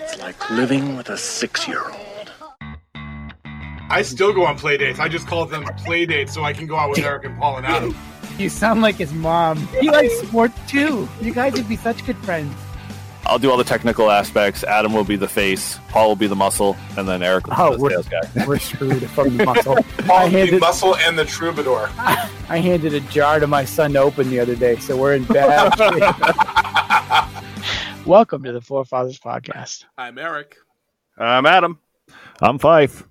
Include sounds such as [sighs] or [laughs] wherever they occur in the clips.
It's like living with a six year old. I still go on play dates. I just call them play dates so I can go out with Eric and Paul and Adam. You sound like his mom. He likes sport too. You guys would be such good friends. I'll do all the technical aspects. Adam will be the face. Paul will be the muscle, and then Eric will Oh, be the we're- sales guy. We're screwed from the [laughs] muscle. I Paul the muscle and the troubadour. I handed a jar to my son to open the other day, so we're in bad shape. [laughs] Welcome to the Forefathers Podcast. I'm Eric. I'm Adam. I'm Fife.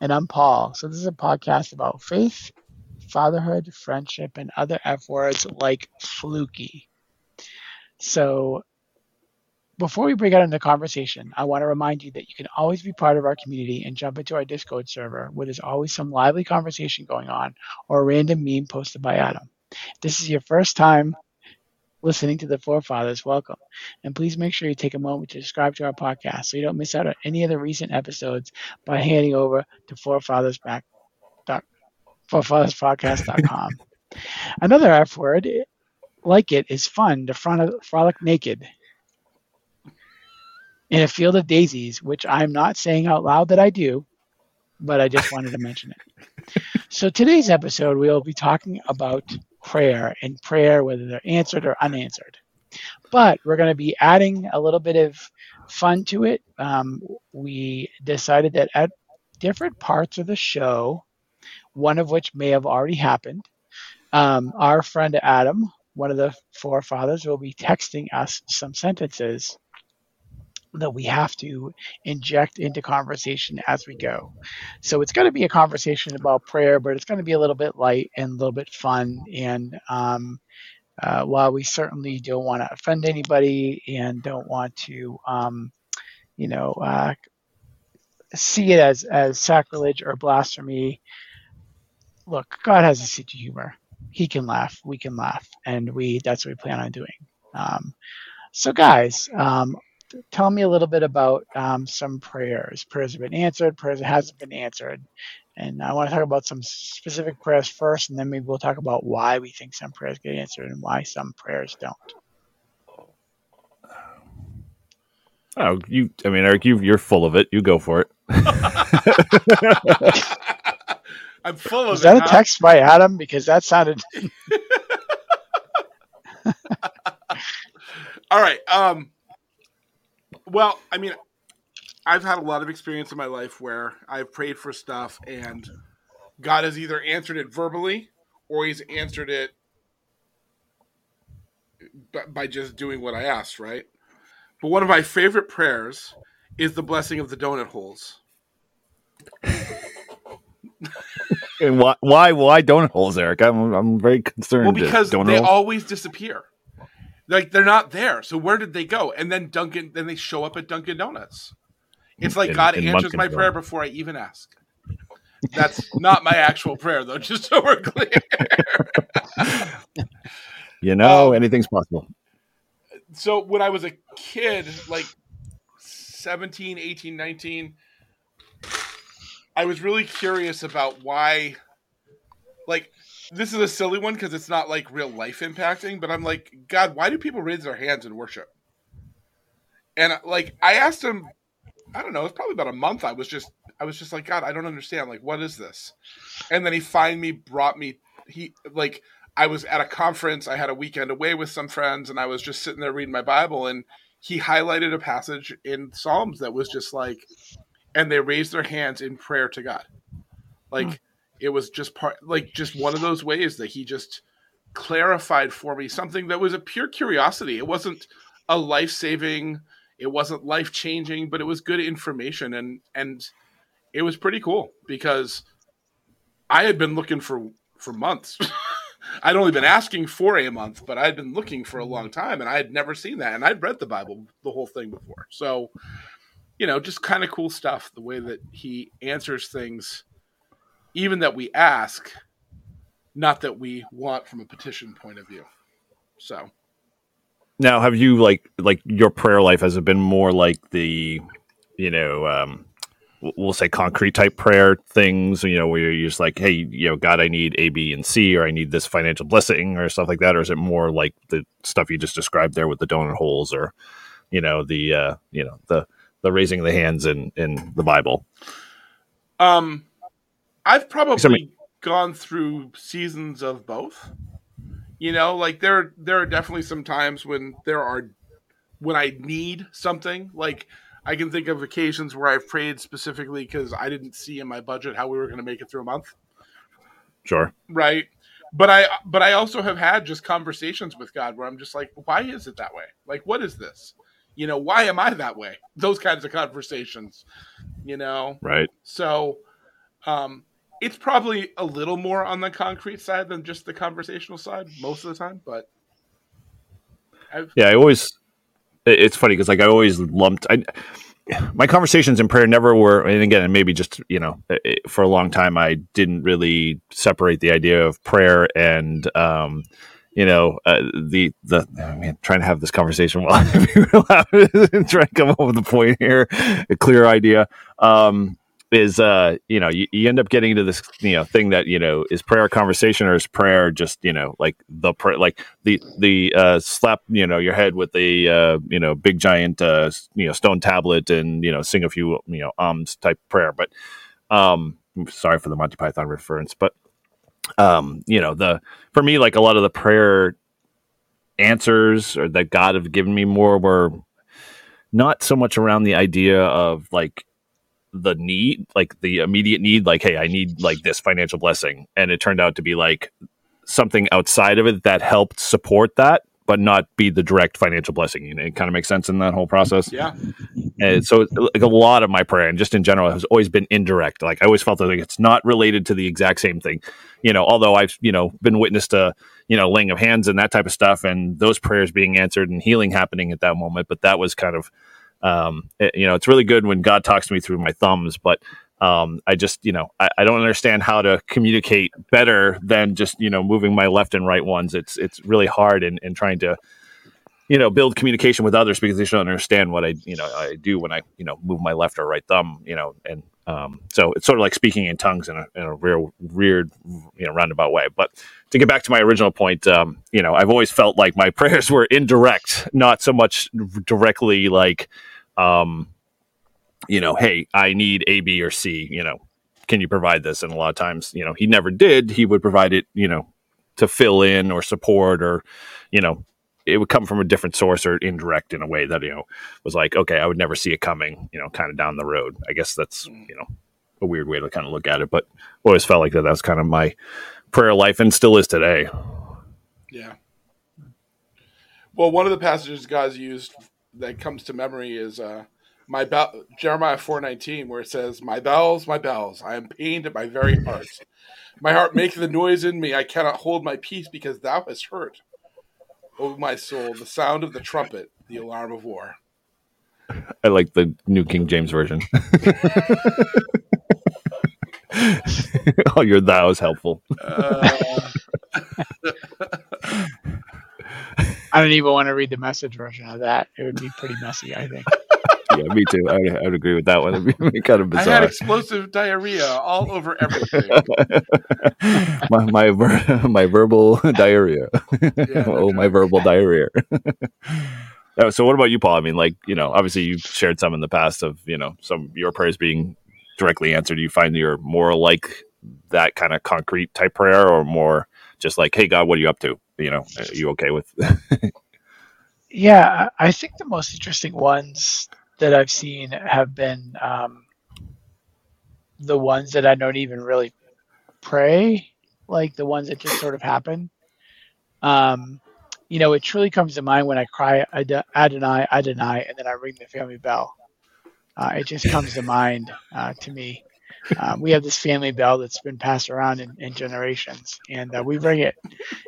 And I'm Paul. So this is a podcast about faith, fatherhood, friendship, and other F words like fluky. So before we break out into conversation, I want to remind you that you can always be part of our community and jump into our Discord server where there's always some lively conversation going on or a random meme posted by Adam. If this is your first time listening to the forefathers, welcome. And please make sure you take a moment to subscribe to our podcast so you don't miss out on any of the recent episodes by heading over to forefathersback dot forefatherspodcast.com. [laughs] Another F word like it is fun to front frolic naked in a field of daisies, which I'm not saying out loud that I do, but I just wanted to mention it. [laughs] So today's episode, we'll be talking about prayer and prayer, whether they're answered or unanswered. But we're going to be adding a little bit of fun to it. Um, we decided that at different parts of the show, one of which may have already happened, um, our friend Adam, one of the forefathers, will be texting us some sentences that we have to inject into conversation as we go. So it's going to be a conversation about prayer, but it's going to be a little bit light and a little bit fun. And um, uh, while we certainly don't want to offend anybody and don't want to, um, you know, uh, see it as as sacrilege or blasphemy, look, God has a sense of humor. He can laugh, we can laugh, and we that's what we plan on doing. Um, so, guys, um, tell me a little bit about um, some prayers. Prayers have been answered, prayers that hasn't been answered. And I want to talk about some specific prayers first, and then maybe we'll talk about why we think some prayers get answered and why some prayers don't. Oh, you. I mean, Eric, you you're full of it. You go for it. [laughs] I'm full of Was it. that a huh? text by Adam? Because that sounded. [laughs] All right. Um. Well, I mean, I've had a lot of experience in my life where I've prayed for stuff and God has either answered it verbally or He's answered it by just doing what I asked. Right. But one of my favorite prayers is the blessing of the donut holes. And why why why donut holes, Eric? I'm I'm very concerned. Well, because they always disappear. Like they're not there. So where did they go? And then Dunkin' then they show up at Dunkin' Donuts. It's like In- God in answers my Munkinsville. prayer before I even ask. That's not my actual prayer though, [laughs] just so we're clear. you know um, anything's possible. so when I was a kid, like 17, 18, 19, I was really curious about why like this is a silly one because it's not like real life impacting, but I'm like, God, why do people raise their hands in worship? And uh, like I asked him, I don't know, it's probably about a month. I was just I was just like, God, I don't understand. Like, what is this? And then he finally brought me he like I was at a conference, I had a weekend away with some friends, and I was just sitting there reading my Bible, and he highlighted a passage in Psalms that was just like, and they raised their hands in prayer to God. Like it was just part like just one of those ways that he just clarified for me something that was a pure curiosity. It wasn't a life saving, it wasn't life changing, but it was good information and and it was pretty cool because I had been looking for for months. [laughs] I'd only been asking for a month, but I'd been looking for a long time and I had never seen that. And I'd read the Bible, the whole thing before. So, you know, just kind of cool stuff. The way that he answers things, even that we ask, not that we want from a petition point of view. So, Now, have you like like your prayer life has it been more like the, you know, um, we'll say concrete type prayer things, you know, where you're just like, hey, you know, God, I need A, B, and C, or I need this financial blessing, or stuff like that, or is it more like the stuff you just described there with the donut holes, or, you know, the, uh, you know, the the raising of the hands in in the Bible. Um, I've probably gone through seasons of both. You know, like there there are definitely some times when there are when I need something. Like I can think of occasions where I've prayed specifically because I didn't see in my budget how we were going to make it through a month. Sure. right but i but i also have had just conversations with god where i'm just like why is it that way like what is this you know why am i that way those kinds of conversations you know Right. so um it's probably a little more on the concrete side than just the conversational side most of the time but I've, Yeah, I always. It's funny because like I always lumped. I my conversations in prayer never were, and again, and maybe just you know, it, for a long time I didn't really separate the idea of prayer and. um you know uh, the the I mean, trying to have this conversation while [laughs] trying to come up with a point here, a clear idea. Um, is uh you know you, you end up getting into this you know thing that you know is prayer conversation or is prayer just you know like the prayer like the the uh slap you know your head with a uh you know big giant uh you know stone tablet and you know sing a few you know ums type prayer but um sorry for the monty python reference but um you know the for me like a lot of the prayer answers or that god have given me more were not so much around the idea of like the need, like the immediate need, like, hey, I need like this financial blessing. And it turned out to be like something outside of it that helped support that, but not be the direct financial blessing. You know, it kind of makes sense in that whole process. yeah And so, like a lot of my prayer, and just in general, has always been indirect. Like I always felt like it's not related to the exact same thing. You know, although I've you know been witness to you know laying of hands and that type of stuff, and those prayers being answered and healing happening at that moment. But that was kind of, um, it- you know, it's really good when God talks to me through my thumbs, but. Um, I just, you know, I, I don't understand how to communicate better than just, you know, moving my left and right ones. It's, it's really hard in, in trying to, you know build communication with others because they don't understand what I you know I do when I you know move my left or right thumb you know and um, so it's sort of like speaking in tongues in a, in a real weird you know roundabout way. But to get back to my original point, um, you know I've always felt like my [laughs] prayers were indirect, not so much directly like um, you know hey I need A B or C you know can you provide this? And a lot of times you know he never did. He would provide it you know to fill in or support or you know it would come from a different source or indirect in a way that you know was like okay i would never see it coming you know kind of down the road. I guess that's you know a weird way to kind of look at it but always felt like that that's kind of my prayer life and still is today. Yeah. Well, one of the passages guys used that comes to memory is uh, my bell, Jeremiah four nineteen, where it says, "My bells, my bells, I am pained at my very heart. My heart maketh the noise in me. I cannot hold my peace because thou hast heard, O my soul, the sound of the trumpet, the alarm of war." i like the new king james version [laughs] [laughs] oh your thou is helpful Uh, [laughs] I don't even want to read the message version of that. It would be pretty messy, I think. [laughs] yeah me too i would, I would agree with that one it'd be kind of bizarre. I had explosive diarrhea all over everything. [laughs] my my, ver- my verbal [laughs] diarrhea Yeah, oh my verbal diarrhea Oh, so what about you paul i mean like you know obviously you've shared some in the past of you know some your prayers being directly answered do you find you're more like that kind of concrete type prayer or more just like hey god what are you up to you know are you okay with Yeah, I I think the most interesting ones that I've seen have been um, the ones that I don't even really pray, like the ones that just sort of happen. Um, you know, it truly comes to mind when I cry Ad- Adonai, Adonai, and then I ring the family bell. Uh, it just comes to mind uh, to me. Um, we have this family bell that's been passed around in, in generations, and uh, we ring it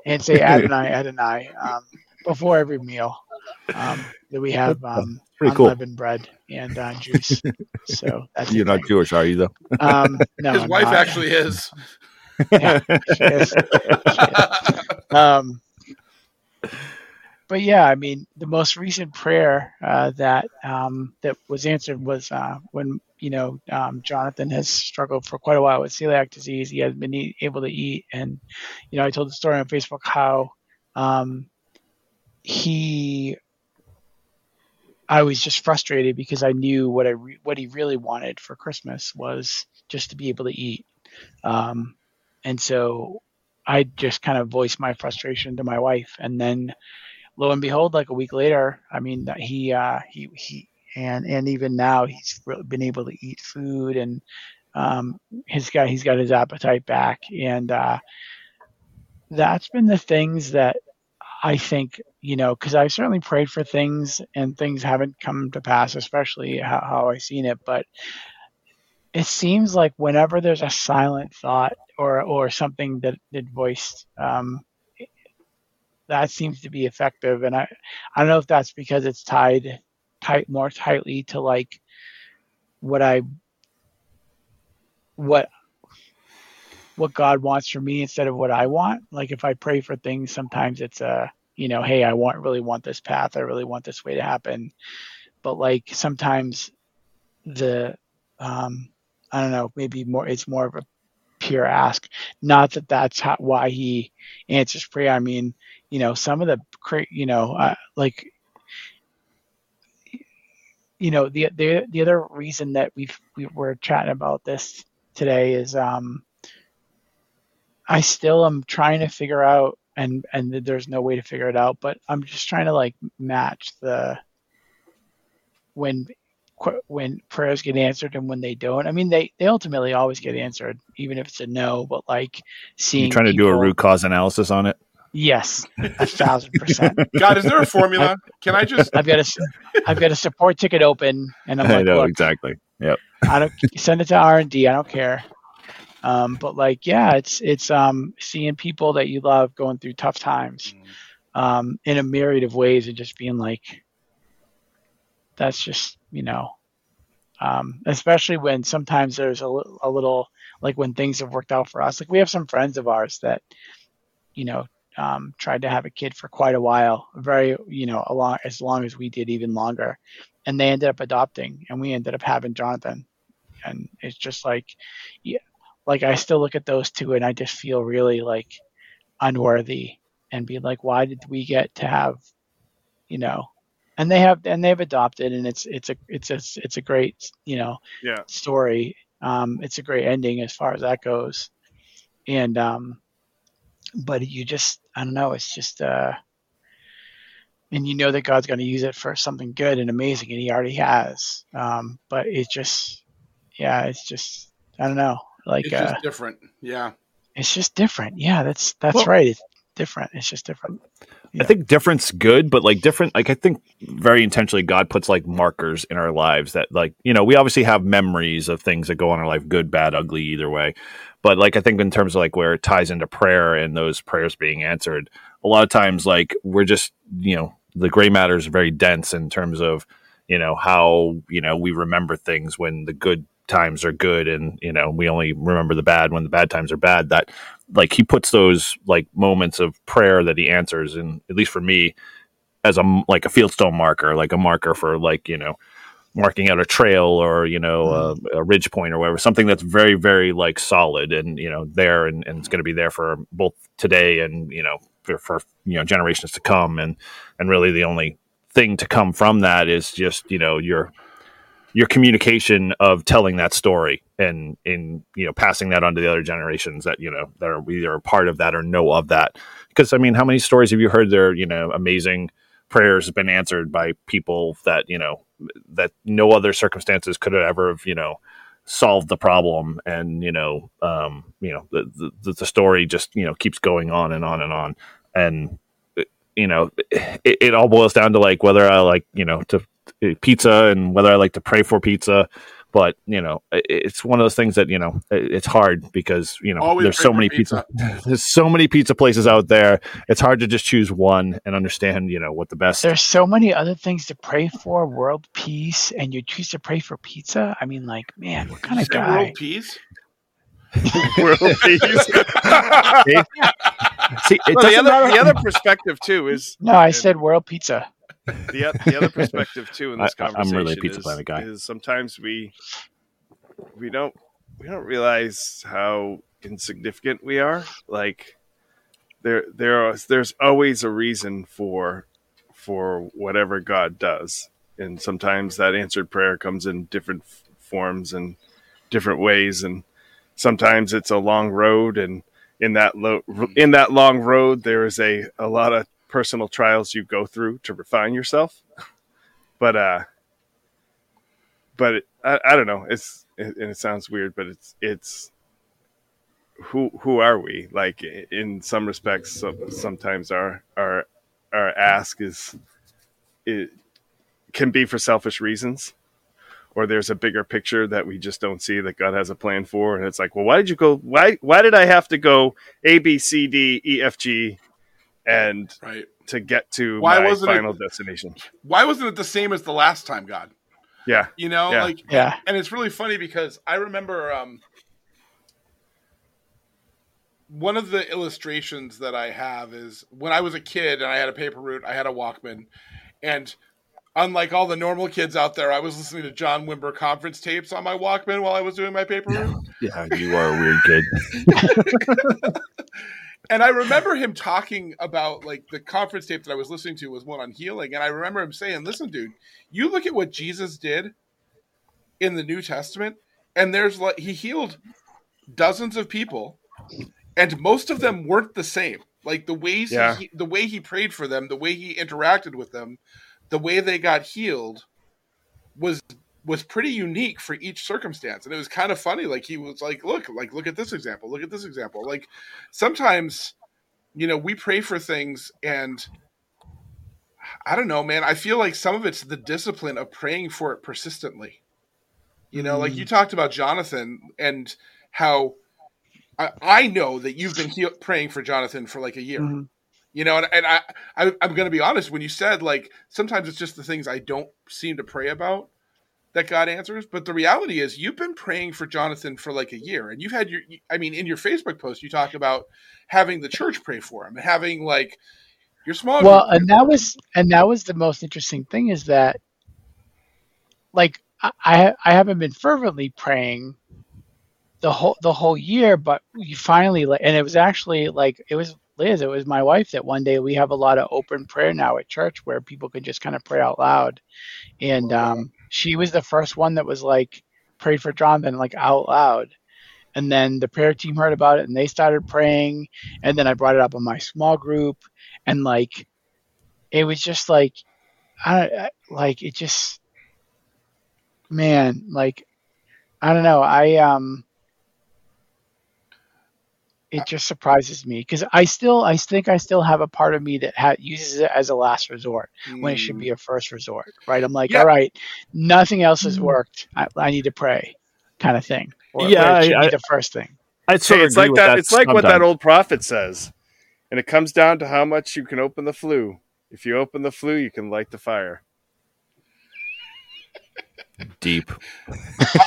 and say Adonai, Adonai um, before every meal um, that we have um, pretty cool bread and uh, juice. [laughs] So that's you're not jewish are you though Um, [laughs] no, His I'm wife not. actually is. Yeah, she is. [laughs] Um, but yeah, I mean, the most recent prayer uh, that um, that was answered was uh, when you know um, Jonathan has struggled for quite a while with celiac disease. He hasn't been e- able to eat, and you know, I told the story on Facebook how um, he I was just frustrated because I knew what I re- what he really wanted for Christmas was just to be able to eat, um, and so I just kind of voiced my frustration to my wife, and then lo and behold, like a week later, I mean, he uh, he he and and even now he's been able to eat food and um, his guy he's got his appetite back, and uh, that's been the things that I think you know because I've certainly prayed for things and things haven't come to pass, especially how, how I've seen it, but it seems like whenever there's a silent thought or or something that that voiced um, that seems to be effective. And i i don't know if that's because it's tied tight more tightly to like what i what what god wants for me instead of what i want. Like if i pray for things sometimes it's a you know hey i want really want this path. I really want this way to happen. But like sometimes the um i don't know maybe more it's more of a pure ask. Not that that's how, why he answers prayer. I mean you know some of the you know uh, like you know the the the other reason that we've we were chatting about this today is um I still am trying to figure out and and there's no way to figure it out but I'm just trying to like match the when when prayers get answered and when they don't. I mean, they, they ultimately always get answered, even if it's a no. But like seeing, you trying people, to do a root cause analysis on it. Yes, a thousand percent. [laughs] God, is there a formula? Can I just? I've got a, I've got a support ticket open, and I'm like, I know exactly. Yep. I don't send it to R and D. I don't care. Um, but like, yeah, it's it's um, seeing people that you love going through tough times, um, in a myriad of ways, and just being like, that's just you know, um, especially when sometimes there's a, a little like when things have worked out for us. Like we have some friends of ours that, you know, um, tried to have a kid for quite a while, very you know, a long, as long as we did, even longer, and they ended up adopting, and we ended up having Jonathan, and it's just like, yeah, like I still look at those two, and I just feel really like unworthy, and be like, why did we get to have, you know, and they have and they've adopted, and it's it's a it's a it's a great you know Yeah. story. Um, it's a great ending as far as that goes, and um, but you just I don't know. It's just uh, and you know that God's going to use it for something good and amazing, and He already has. Um, but it's just, yeah, it's just I don't know. Like It's uh, different. Yeah. it's just different. Yeah, that's that's Well- right. It's different. It's just different. I think difference good, but like different, like I think very intentionally God puts like markers in our lives that like, you know, we obviously have memories of things that go on in our life, good, bad, ugly, either way. But like I think in terms of like where it ties into prayer and those prayers being answered, a lot of times like we're just, you know, the gray matter is very dense in terms of, you know, how, you know, we remember things when the good times are good and, you know, we only remember the bad when the bad times are bad. That like he puts those like moments of prayer that he answers and at least for me as a like a fieldstone marker like a marker for like you know marking out a trail or you know a, mm-hmm. a ridge point or whatever something that's very very like solid and you know there and, and it's going to be there for both today and you know for, for you know generations to come. And and really the only thing to come from that is just you know your your communication of telling that story and in you know passing that on to the other generations that you know that are either a part of that or know of that. Because i mean how many stories have you heard they're you know amazing prayers have been answered by people that you know that no other circumstances could have ever have you know solved the problem and you know um you know the the, the story just you know keeps going on and on and on and you know it, it all boils down to like whether i like you know to pizza and whether I like to pray for pizza. But you know, it's one of those things that you know it's hard because you know Always there's so many pizza. [laughs] there's so many pizza places out there. It's hard to just choose one and understand you know what the best. There's so many other things to pray for, world peace, and you choose to pray for pizza. I mean, like, man, what kind Did of guy? world peace? [laughs] world peace. [laughs] See, it Well, the other matter. the other perspective too is No, I said world pizza. The, the other perspective too in [laughs] this I- I'm conversation really a Pizza is, Planet guy. is sometimes we we don't we don't realize how insignificant we are. Like there there are there's always a reason for for whatever God does, and sometimes that answered prayer comes in different f- forms and different ways, and sometimes it's a long road, and in that lo- in that long road there is a a lot of personal trials you go through to refine yourself. [laughs] but uh, but it, I, I don't know. It's it, and it sounds weird, but it's it's who who are we? Like in some respects, so, sometimes our our our ask is it can be for selfish reasons, or there's a bigger picture that we just don't see that God has a plan for, and it's like, well, why did you go? Why why did I have to go A B C D E F G, and Right. to get to Why my wasn't it- final destination? Why wasn't it the same as the last time, God? Yeah, You know, Yeah. like Yeah. and it's really funny because I remember um, one of the illustrations that I have is when I was a kid and I had a paper route, I had a Walkman, and unlike all the normal kids out there, I was listening to John Wimber conference tapes on my Walkman while I was doing my paper route. Yeah, you are a weird kid. [laughs] And I remember him talking about like the conference tape that I was listening to was one on healing, and I remember him saying, "Listen, dude, you look at what Jesus did in the New Testament, and there's like he healed dozens of people, and most of them weren't the same. Like the ways Yeah. he, the way he prayed for them, the way he interacted with them, the way they got healed was was pretty unique for each circumstance and it was kind of funny like he was like look like look at this example look at this example. Like sometimes you know we pray for things and i don't know man i feel like some of it's the discipline of praying for it persistently. You know like you talked about jonathan and how i, I know that you've been heal- praying for jonathan for like a year. Mhm. you know and, and I, I i'm going to be honest when you said like sometimes it's just the things i don't seem to pray about that God answers. But the reality is, you've been praying for Jonathan for like a year, and you've had your. I mean, in your Facebook post, you talk about having the church pray for him and having like your small. Well, and that was and that was the most interesting thing is that, like, I I I haven't been fervently praying the whole the whole year, but you finally like, and it was actually like it was Liz, it was my wife that one day we have a lot of open prayer now at church where people can just kind of pray out loud, and um, she was the first one that was like prayed for Jonathan like out loud. And then the prayer team heard about it and they started praying. And then I brought it up in my small group. And like, it was just like, I like it just, man, like, I don't know. I, um, it just surprises me because I still, I think I still have a part of me that ha- uses it as a last resort when it should be mm. a first resort, right? I'm like, Yeah. all right, nothing else has mm. worked. I, I need to pray, kind of thing. Or, Yeah, where it should I- be I- the first thing. I sort Hey, it's like that. that. It's like what that old prophet says, and it comes down to how much you can open the flue. If you open the flue, you can light the fire. Deep.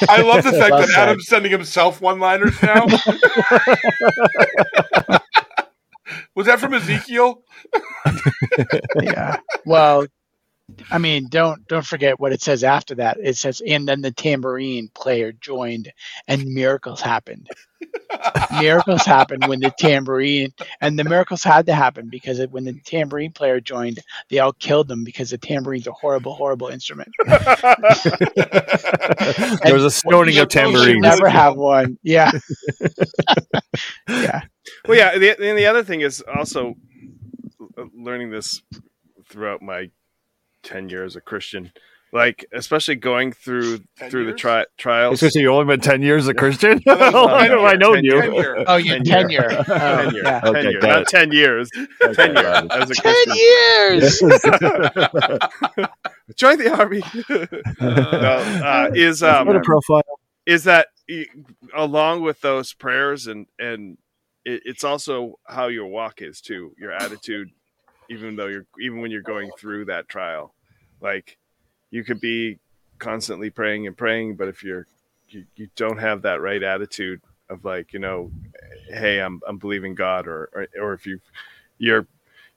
I love the fact that said. Adam's sending himself one-liners now. [laughs] Was that from Ezekiel? yeah. Well, I mean, don't don't forget what it says after that. It says, and then the tambourine player joined, and miracles happened. miracles happened when the tambourine, and the miracles had to happen because it, when the tambourine player joined, they all killed them because the tambourine's a horrible, horrible instrument. [laughs] There's a stoning of should You tambourines. never have one. Yeah. [laughs] yeah. Well, yeah. The, and the other thing is also uh, learning this throughout my tenure as a Christian, like especially going through 10 through the years? tri- trials. Especially you only been ten years a Christian. think How long have I known you? Tenure. Oh, you Tenure. tenure. [laughs] Oh, Tenure, yeah. Okay, tenure, got not ten years. [laughs] Tenure as a Ten years. [laughs] Join the army. no, uh, is um, What a profile. is that along with those prayers and and it, it's also how your walk is too your attitude even though you're even when you're going through that trial like you could be constantly praying and praying but if you're you, you don't have that right attitude of like you know hey i'm i'm believing god or or, or if you your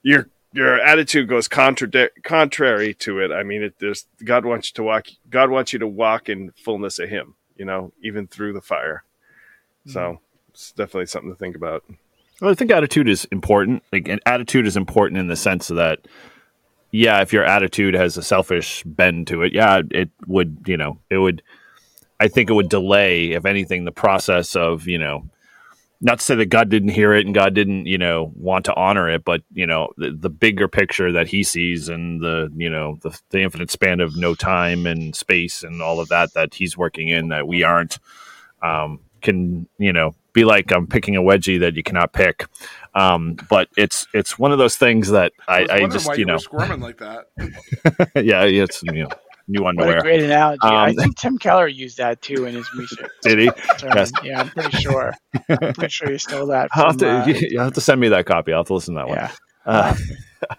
your your attitude goes contradic- contrary to it i mean it there's god wants you to walk god wants you to walk in fullness of him you know even through the fire. So mm-hmm. it's definitely something to think about. Well, I think attitude is important. Like, attitude is important in the sense that yeah, if your attitude has a selfish bend to it, yeah, it would, you know, it would. I think it would delay, if anything, the process of you know not to say that God didn't hear it and God didn't, you know, want to honor it, but you know, the, the bigger picture that He sees and the, you know, the, the infinite span of no time and space and all of that that He's working in that we aren't, um, can you know be like I'm picking a wedgie that you cannot pick. Um, but it's it's one of those things that I, was I, just why you know were squirming like that. [laughs] [laughs] yeah it's you know new What a great analogy. I Um, think Tim Keller used that too in his music. [laughs] Did he? sermon. Yes. Yeah, I'm pretty sure. I'm pretty sure you stole that. I'll have to, uh, you have to send me that copy. I'll have to listen to that one. yeah. Uh,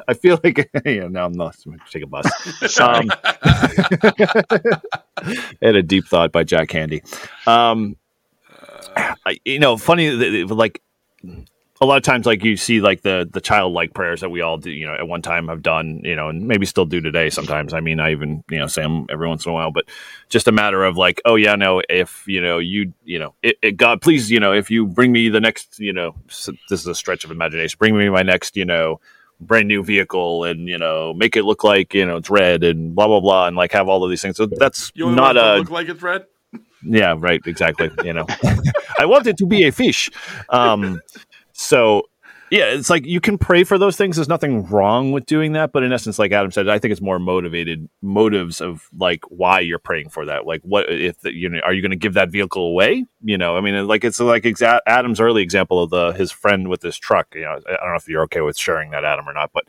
I feel like yeah, now I'm not I'm gonna take a bus. Sorry. Um, I had a deep thought by Jack Handey. Um, I, you know, funny, like a lot of times, like you see, like the the childlike prayers that we all do, you know, at one time have done, you know, and maybe still do today. Sometimes, I mean, I even you know say them every once in a while, but just a matter of like, oh yeah, no, if you know you you know, it, it, God, please, you know, if you bring me the next, you know, this is a stretch of imagination, bring me my next, you know brand new vehicle and you know make it look like you know it's red and blah blah blah and like have all of these things so that's You not a look like it's red. Yeah right exactly you know. I wanted to be a fish. Um so yeah it's like you can pray for those things. There's nothing wrong with doing that but in essence like adam said i think it's more motivated motives of like why you're praying for that. Like what if the, you know are you going to give that vehicle away? You know i mean like it's like exa- adam's early example of the his friend with his truck you know i don't know if you're okay with sharing that adam or not but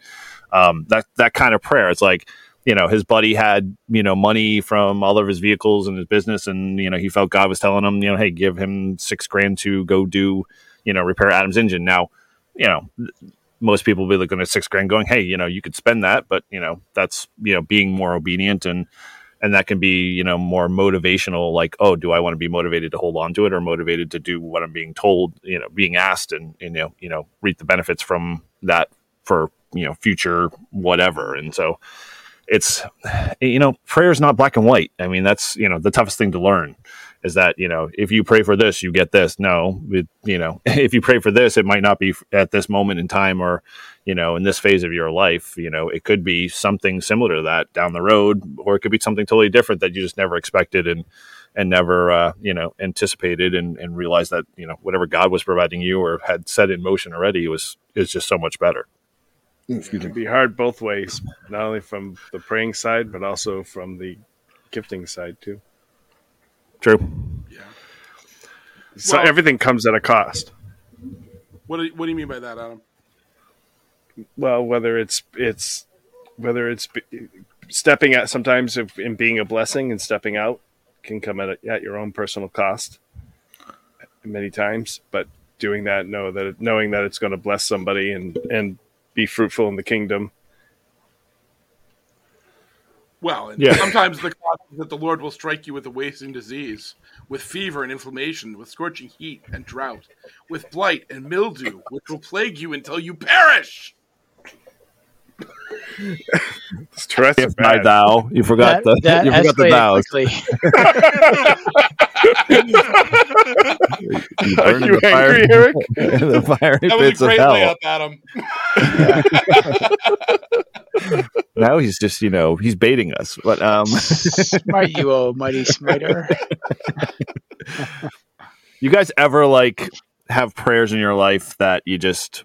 um that that kind of prayer. It's like you know his buddy had you know money from all of his vehicles and his business and you know he felt god was telling him you know hey give him six grand to go do you know repair adam's engine now you know most people will be looking at six grand going hey you know you could spend that but you know that's you know being more obedient and and that can be you know more motivational like oh do i want to be motivated to hold on to it or motivated to do what i'm being told you know being asked and you know you know reap the benefits from that for you know future whatever and so it's you know prayer is not black and white. I mean that's you know the toughest thing to learn is that you know if you pray for this you get this. No it, you know [laughs] if you pray for this it might not be at this moment in time or you know in this phase of your life. You know it could be something similar to that down the road or it could be something totally different that you just never expected and and never uh, you know anticipated and, and realized that you know whatever god was providing you or had set in motion already was is just so much better It can be hard both ways, not only from the praying side, but also from the gifting side too. true Yeah. So Well- everything comes at a cost. What do you, what do you mean by that, Adam? Well, whether it's it's whether it's stepping out sometimes if, in being a blessing and stepping out can come at, a, at your own personal cost many times, but doing that know that knowing that it's going to bless somebody and and be fruitful in the kingdom. Well, and Yeah. sometimes the cost is that the Lord will strike you with a wasting disease, with fever and inflammation, with scorching heat and drought, with blight and mildew, which will plague you until you perish. Tourette's are if my thou you forgot the that you forgot the escalated thous quickly. [laughs] You Are you the angry, [laughs] fire- Eric? the fiery That was pits a of great hell. layup, Adam. [laughs] Now he's just, you know, he's baiting us. But um, Smart you, oh mighty smiter. you guys ever like have prayers in your life that you just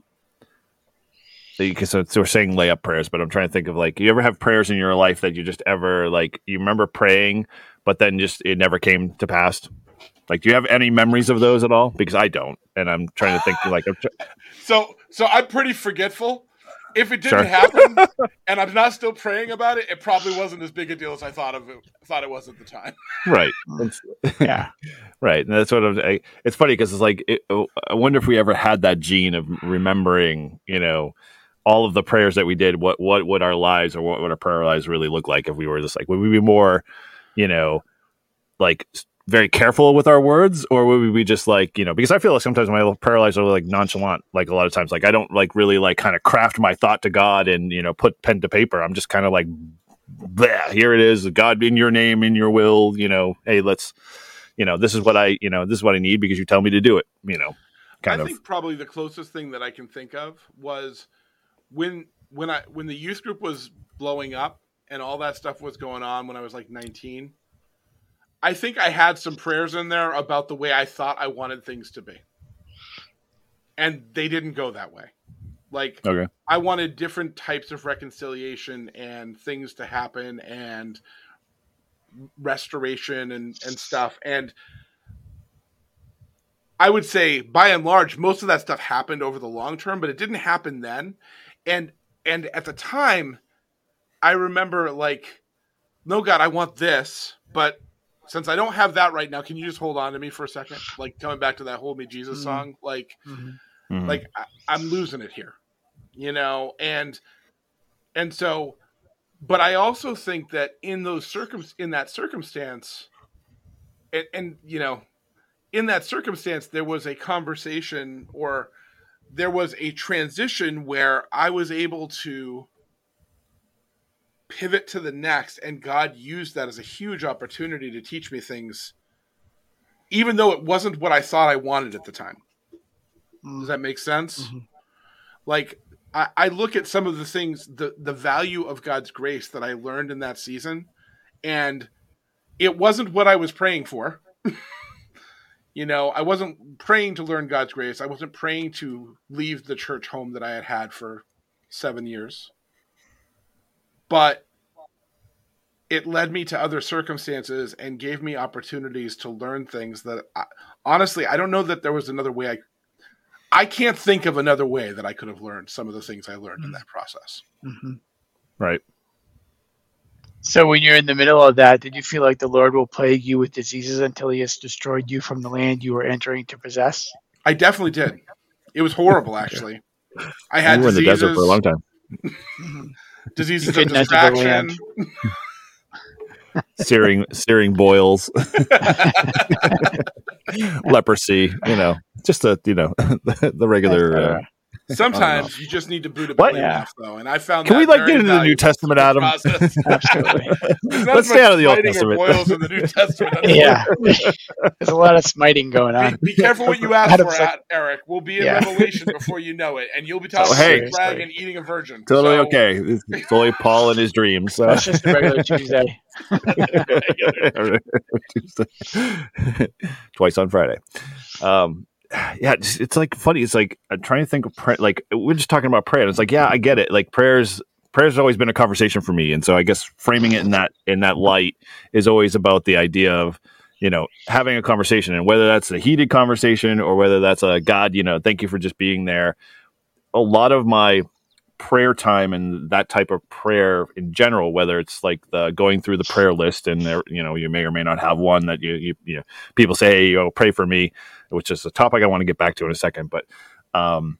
because so, so we're saying layup prayers, but I'm trying to think of like you ever have prayers in your life that you just ever like you remember praying, but then just it never came to pass. Like, do you have any memories of those at all? Because I don't, and I'm trying to think like I'm tr- [laughs] So, so I'm pretty forgetful. If it didn't Sure. happen, [laughs] and I'm not still praying about it, it probably wasn't as big a deal as I thought of it. Thought it was at the time. [laughs] right. Yeah. Right, and that's what I'm. I, it's funny because it's like it, oh, I wonder if we ever had that gene of remembering, you know, all of the prayers that we did. What what would our lives or what would our prayer lives really look like if we were just like would we be more, you know, like very careful with our words, or would we be just like you know? Because I feel like sometimes my prayer lives are like nonchalant. Like a lot of times, like I don't like really like kind of craft my thought to God and you know put pen to paper. I'm just kind of like, "Bleh, here it is, God in your name, in your will. You know, hey, let's you know, this is what I, you know, this is what I need because you tell me to do it, you know, kind I of. think probably the closest thing that I can think of was when when I when the youth group was blowing up and all that stuff was going on when I was like 19, I think I had some prayers in there about the way I thought I wanted things to be. And they didn't go that way. Like Okay. I wanted different types of reconciliation and things to happen and restoration and, and stuff. And I would say by and large, most of that stuff happened over the long term, but it didn't happen then. And and at the time, I remember like, no God, I want this, but since I don't have that right now, can you just hold on to me for a second? Like coming back to that "Hold Me, Jesus" Mm. song, like Mhm. like I, I'm losing it here, you know, and and so, but I also think that in those circum in that circumstance, and, and you know, in that circumstance, there was a conversation or there was a transition where I was able to pivot to the next, and God used that as a huge opportunity to teach me things, even though it wasn't what I thought I wanted at the time. Does that make sense? Mhm. Like I, I look at some of the things, the the value of God's grace that I learned in that season, and it wasn't what I was praying for. [laughs] you know, I wasn't praying to learn God's grace. I wasn't praying to leave the church home that I had had for seven years. But it led me to other circumstances and gave me opportunities to learn things that I, honestly I don't know that there was another way I I can't think of another way that I could have learned some of the things I learned in that process. Mhm. Right. So when you're in the middle of that, did you feel like the Lord will plague you with diseases until He has destroyed you from the land you were entering to possess? I definitely did. It was horrible, [laughs] actually. I had we were in the desert for a long time. [laughs] Diseases of couldn't the distraction. [laughs] Searing, searing boils, leprosy. You know, just a you know the, the regular. Uh, Sometimes [laughs] you just need to boot a What? Yeah. laugh, though, and I found. That. Can we like get into the New Testament, Adam? Absolutely. [laughs] Let's stay out of the Old Testament. boils in the New Testament. [laughs] Yeah. There's a lot of smiting going on. be careful what you ask Adam's for, like- Eric. We'll be in Yeah. Revelation before you know it, and you'll be talking Oh, hey. about brag and eating a virgin. Totally So- okay. It's, it's only Paul and his dreams. So. That's just a regular Tuesday. Tuesday. Twice on Friday. Um, [sighs] yeah, it's, it's like funny. It's like I'm trying to think of prayer. Like we're just talking about prayer. And it's like, yeah, I get it. Like prayers, prayers always been a conversation for me, and so I guess framing it in that in that light is always about the idea of you know having a conversation, and whether that's a heated conversation or whether that's a God, you know, thank you for just being there. A lot of my prayer time and that type of prayer in general, whether it's like the going through the prayer list and there, you know, you may or may not have one that you, you, you know, people say, Hey, you know, pray for me, which is a topic I want to get back to in a second. But, um,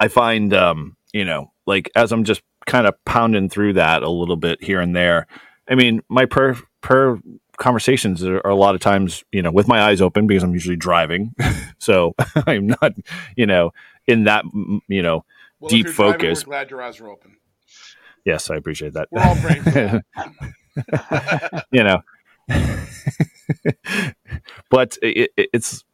I find, um, you know, like as I'm just kind of pounding through that a little bit here and there, I mean, my prayer, prayer conversations are, a lot of times, you know, with my eyes open because I'm usually driving. [laughs] so [laughs] I'm not, you know, in that, you know, Well, Deep you're driving, focus. We're glad your eyes are open. yes, I appreciate that. We're all [laughs] [laughs] you know. But it, it, it's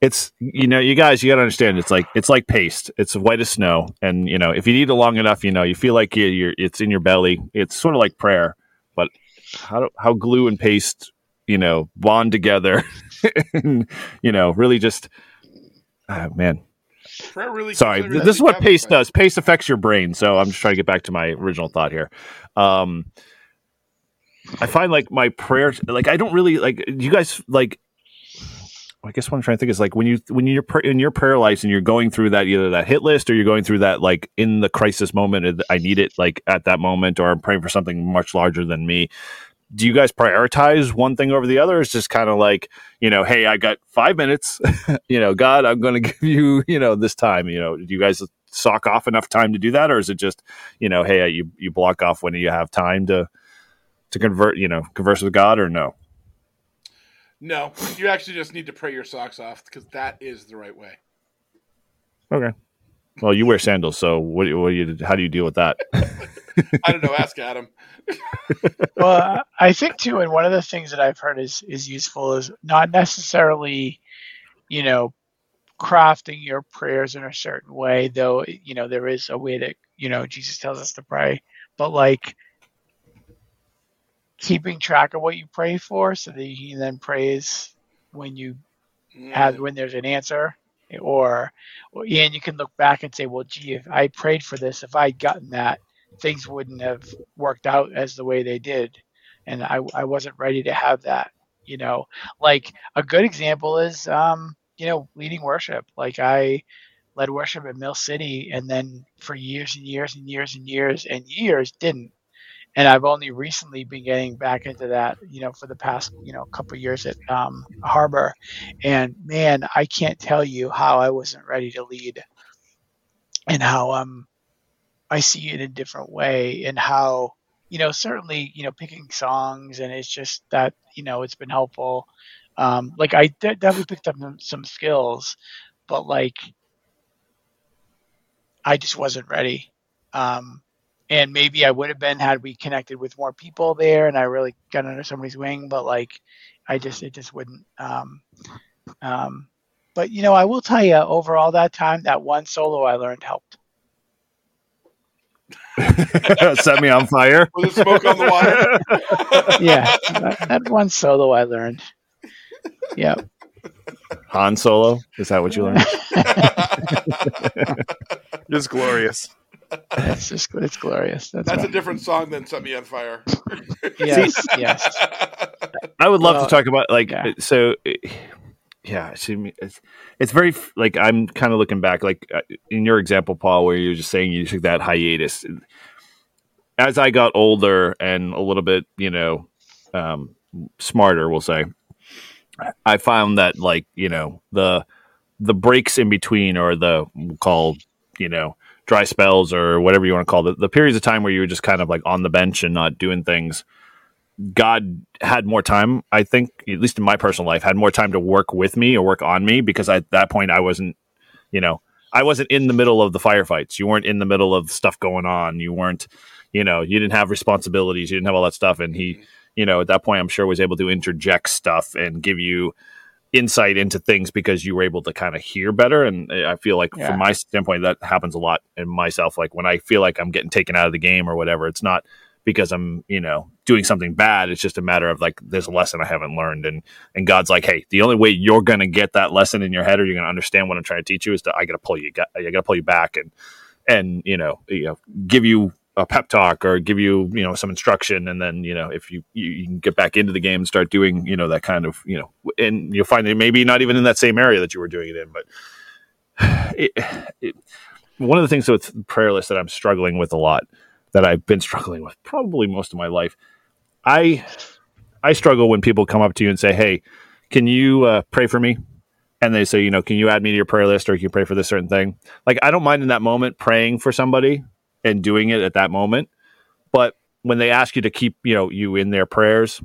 it's you know you guys you got to understand it's like it's like paste. It's white as snow. And you know if you eat it long enough you know you feel like you, you're it's in your belly. It's sort of like prayer. But how do, how glue and paste you know bond together [laughs] and, you know really just ah, man really. sorry this is what pace does Pace affects your brain so i'm just trying to get back to my original thought here um i find like my prayer like i don't really like you guys like I guess what I'm trying to think is like when you when you're in your prayer life and you're going through that either that hit list or you're going through that like in the crisis moment I need it like at that moment or I'm praying for something much larger than me. Do you guys prioritize one thing over the other? It's just kind of like you know, hey, I got five minutes. [laughs] you know, God, I'm going [laughs] to give you you know this time. You know, do you guys sock off enough time to do that, or is it just you know, hey, you you block off when you have time to to convert you know converse with God or no? No, you actually just need to pray your socks off because that is the right way. Okay. Well, you wear sandals, so what? What do you? How do you deal with that? [laughs] [laughs] I don't know. Ask Adam. [laughs] well, I think too, and one of the things that I've heard is is useful is not necessarily, you know, crafting your prayers in a certain way. Though you know there is a way that you know Jesus tells us to pray, but like keeping track of what you pray for so that you can then praise when you have mm. when there's an answer or, or and you can look back and say well gee if i prayed for this if i'd gotten that things wouldn't have worked out as the way they did. And i, I wasn't ready to have that you know. Like a good example is um you know leading worship. Like i led worship at mill city and then for years and years and years and years and years didn't. And I've only recently been getting back into that, you know, for the past, you know, couple years at um, Harbor, and man, I can't tell you how I wasn't ready to lead, and how um, I see it in a different way, and how, you know, certainly, you know, picking songs, and it's just that, you know, it's been helpful. Um, like I de- definitely picked up some skills, but like I just wasn't ready. Um, and maybe I would have been had we connected with more people there and I really got under somebody's wing, but like I just it just wouldn't. Um, um, but you know, I will tell you, over all that time, that one solo I learned helped. [laughs] Set me on fire. Was it smoke on the water? [laughs] yeah, that, that one solo I learned. Yeah. Han Solo. Is that what you learned? [laughs] It's glorious. It's just it's glorious. That's, That's a different song than "Set Me on Fire." yes, yes. I would love Well, to talk about like yeah. so. Yeah, it's it's, very like I'm kind of looking back, like uh, in your example, Paul, where you're just saying you took that hiatus. As I got older and a little bit, you know, um, smarter, we'll say, I found that like you know the the breaks in between, or the we'll call you know dry spells or whatever you want to call it, the periods of time where you were just kind of like on the bench and not doing things. God had more time, I think, at least in my personal life, had more time to work with me or work on me because at that point I wasn't, you know, I wasn't in the middle of the firefights. You weren't in the middle of stuff going on. You weren't, you know, you didn't have responsibilities. You didn't have all that stuff. And he, you know, at that point, I'm sure was able to interject stuff and give you insight into things because you were able to kind of hear better. And I feel like Yeah. from my standpoint, that happens a lot in myself. Like when I feel like I'm getting taken out of the game or whatever, it's not because I'm, you know, doing something bad. It's just a matter of like there's a lesson I haven't learned, and and God's like, hey, the only way you're gonna get that lesson in your head or you're gonna understand what I'm trying to teach you is to I gotta pull you, I gotta pull you back and and you know, you know, give you a pep talk or give you you know some instruction, and then you know if you you, you can get back into the game and start doing you know that kind of you know, and you'll find that maybe not even in that same area that you were doing it in, but [sighs] it, it, one of the things with prayer list that I'm struggling with a lot that I've been struggling with probably most of my life. I I struggle when people come up to you and say, "Hey, can you uh, pray for me?" And they say, "You know, can you add me to your prayer list, or can you pray for this certain thing?" Like I don't mind in that moment praying for somebody and doing it at that moment, but when they ask you to keep you know you in their prayers,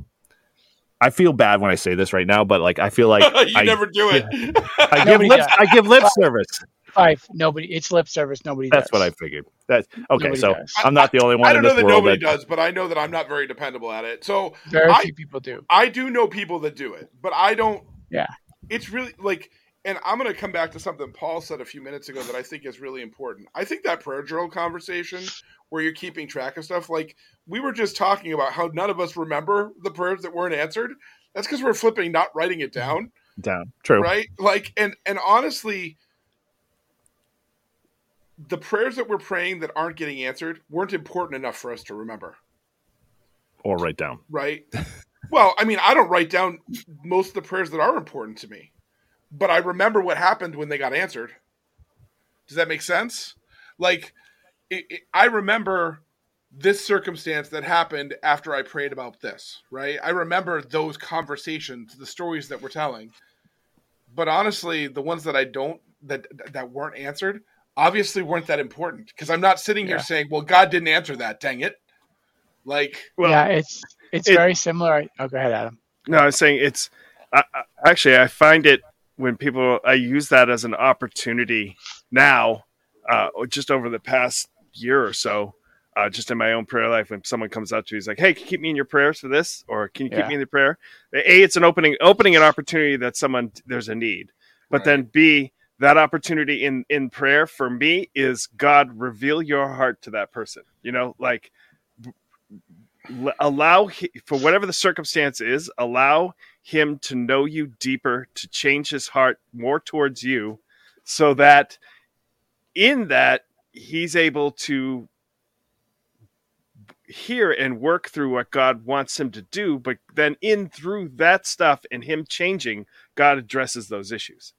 I feel bad when I say this right now, but like I feel like [laughs] you I, never do it. [laughs] I give lip. I give lip service. Five. Nobody. It's lip service. Nobody. That's does. what I figured. That's okay. Nobody so does. I'm not the only one I in don't know this that world nobody that does, but I know that I'm not very dependable at it. So Very I- few people do. I do know people that do it, but I don't. Yeah. It's really like, and I'm going to come back to something Paul said a few minutes ago that I think is really important. I think that prayer journal conversation where you're keeping track of stuff, like we were just talking about how none of us remember the prayers that weren't answered. That's because we're flipping, not writing it down, down. True. right? Like, and and honestly, the prayers that we're praying that aren't getting answered weren't important enough for us to remember. Or write down. right? well, I mean, I don't write down most of the prayers that are important to me, but I remember what happened when they got answered. Does that make sense? Like, it, it, I remember this circumstance that happened after I prayed about this, right? I remember those conversations, the stories that we're telling. But honestly, the ones that I don't that that weren't answered obviously weren't that important because I'm not sitting here Yeah. saying, "Well, God didn't answer that, dang it." Like, Well, yeah, it's it's it- very similar. Oh, go ahead, Adam. No, I was saying it's I, I, actually I find it when people I use that as an opportunity now, uh, just over the past year or so, uh, just in my own prayer life. When someone comes up to me, he's like, "Hey, can you keep me in your prayers for this?" or "Can you keep me in the prayer?" A, it's an opening, opening an opportunity that someone there's a need, but Right. then B, that opportunity in in prayer for me is God reveal your heart to that person. You know, like allow for whatever the circumstance is allow him to know you deeper to change his heart more towards you so that in that he's able to hear and work through what god wants him to do but then in through that stuff and him changing god addresses those issues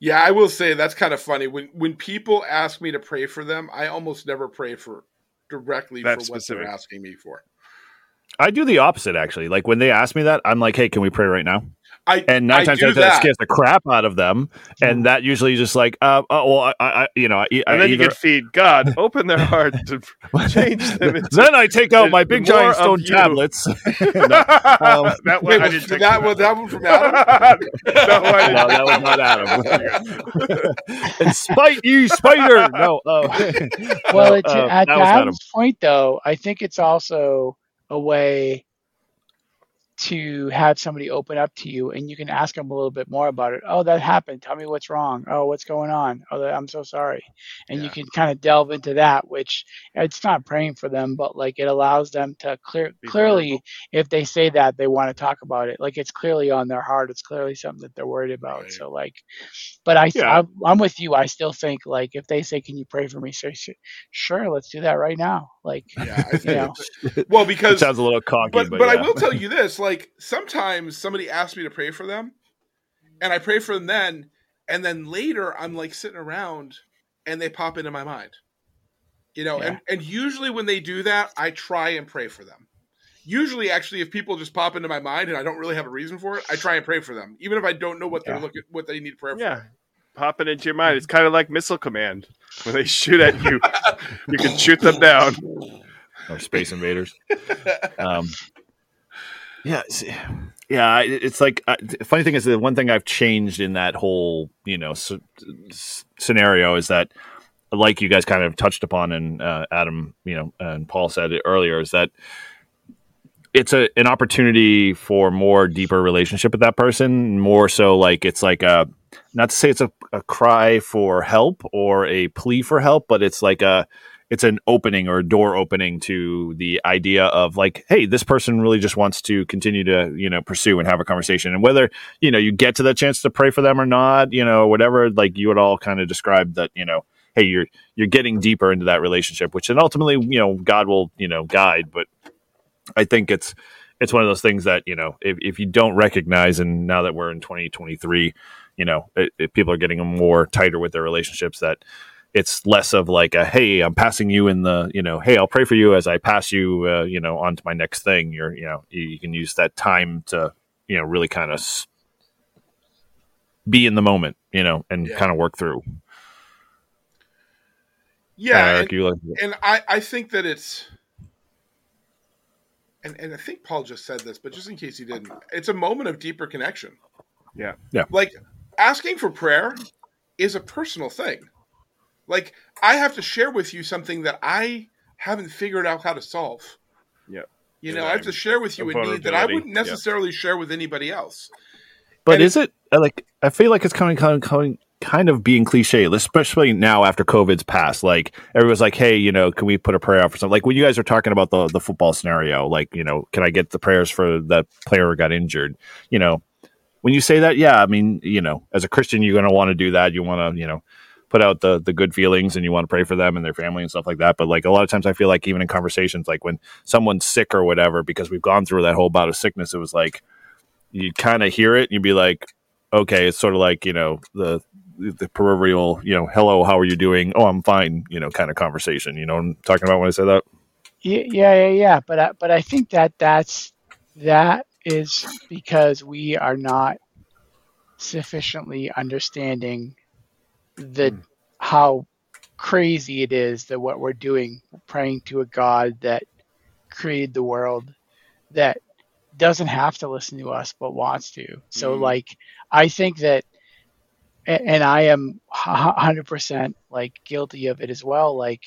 Yeah, I will say that's kind of funny. When when people ask me to pray for them, I almost never pray for directly That for what they're asking me for. I do the opposite actually. Like when they ask me that, I'm like, "Hey, can we pray right now?" I And nine I times out of ten, that. scares the crap out of them, and that usually just like, uh, oh, well, I, I, you know, I, I and then you can feed god open their heart to [laughs] [laughs] change them into then I take out my big giant of stone you. tablets. [laughs] that one Wait, I was didn't take that was that one from Adam? that one I no, didn't that was not Adam. and spite you, spider. No, uh, Well, it's, uh, at that. Adam's point, though, I think it's also a way to have somebody open up to you and you can ask them a little bit more about it. Oh, that happened. Tell me what's wrong. Oh, what's going on? Oh, that- I'm so sorry. And you can kind of delve into that, which it's not praying for them, but like it allows them to clear Be clearly vulnerable. if they say that they want to talk about it. Like it's clearly on their heart. It's clearly something that they're worried about. Right. So like, but I, Yeah. I'm, I'm with you. I still think like if they say, "Can you pray for me?" So sure, sure, let's do that right now. Like, Yeah, I you think know, [laughs] well It because sounds a little cocky, but but, but I will tell [laughs] you this: like sometimes somebody asks me to pray for them, and I pray for them then, and then later I'm like sitting around, and they pop into my mind, you know. And and usually when they do that, I try and pray for them. Usually, actually, if people just pop into my mind and I don't really have a reason for it, I try and pray for them, even if I don't know what they're Yeah. looking, what they need prayer for. yeah popping into your mind it's kind of like missile command when they shoot at you you can shoot them down [laughs] or Space Invaders. [laughs] um, yeah, yeah. It's like uh, funny thing is the one thing I've changed in that whole you know scenario is that, like you guys kind of touched upon, and uh, Adam, you know, and Paul said it earlier, is that it's a an opportunity for more deeper relationship with that person. More so, like it's like a not to say it's a, a cry for help or a plea for help, but it's like a it's an opening or a door opening to the idea of like hey this person really just wants to continue to you know pursue and have a conversation. And whether you know you get to the chance to pray for them or not you know whatever like you would all kind of describe that you know hey you're you're getting deeper into that relationship which then ultimately you know god will you know guide. But i think it's it's one of those things that you know if, if you don't recognize and now that we're in 2023 you know it, it- people are getting more tighter with their relationships that it's less of like a hey i'm passing you in the you know hey i'll pray for you as i pass you uh, you know on to my next thing you're you know you, you can use that time to you know really kind of s- be in the moment you know and Yeah. kind of work through Yeah, and- like- and I, I think that it's and, and I think Paul just said this, but just in case he didn't, it's a moment of deeper connection. Yeah. Yeah. Like asking for prayer is a personal thing. Like I have to share with you something that I haven't figured out how to solve. Yeah. You know, Yeah, I have to share with you a a need that I wouldn't necessarily share with anybody else. But And is it uh, like I feel like it's coming of kind of kind kind of being cliche, especially now after COVID's passed. Like everyone's like, "Hey, you know, can we put a prayer out for something?" Like when you guys are talking about the the football scenario, like you know, can I get the prayers for that player who got injured? You know, when you say that, yeah, I mean, you know, as a Christian, you're going to want to do that. You want to, you know, put out the the good feelings and you want to pray for them and their family and stuff like that. But like a lot of times, I feel like even in conversations, like when someone's sick or whatever, because we've gone through that whole bout of sickness, it was like you kind of hear it and you'd be like, okay, it's sort of like you know the the proverbial, you know, hello, how are you doing? Oh, I'm fine, you know, kind of conversation. You know what I'm talking about when I say that? Yeah, yeah, yeah, yeah. But I, but I think that that's that is because we are not sufficiently understanding the Hmm. how crazy it is that what we're doing, praying to a God that created the world, that doesn't have to listen to us but wants to. So Mhm. like I think that and I am 100% like guilty of it as well like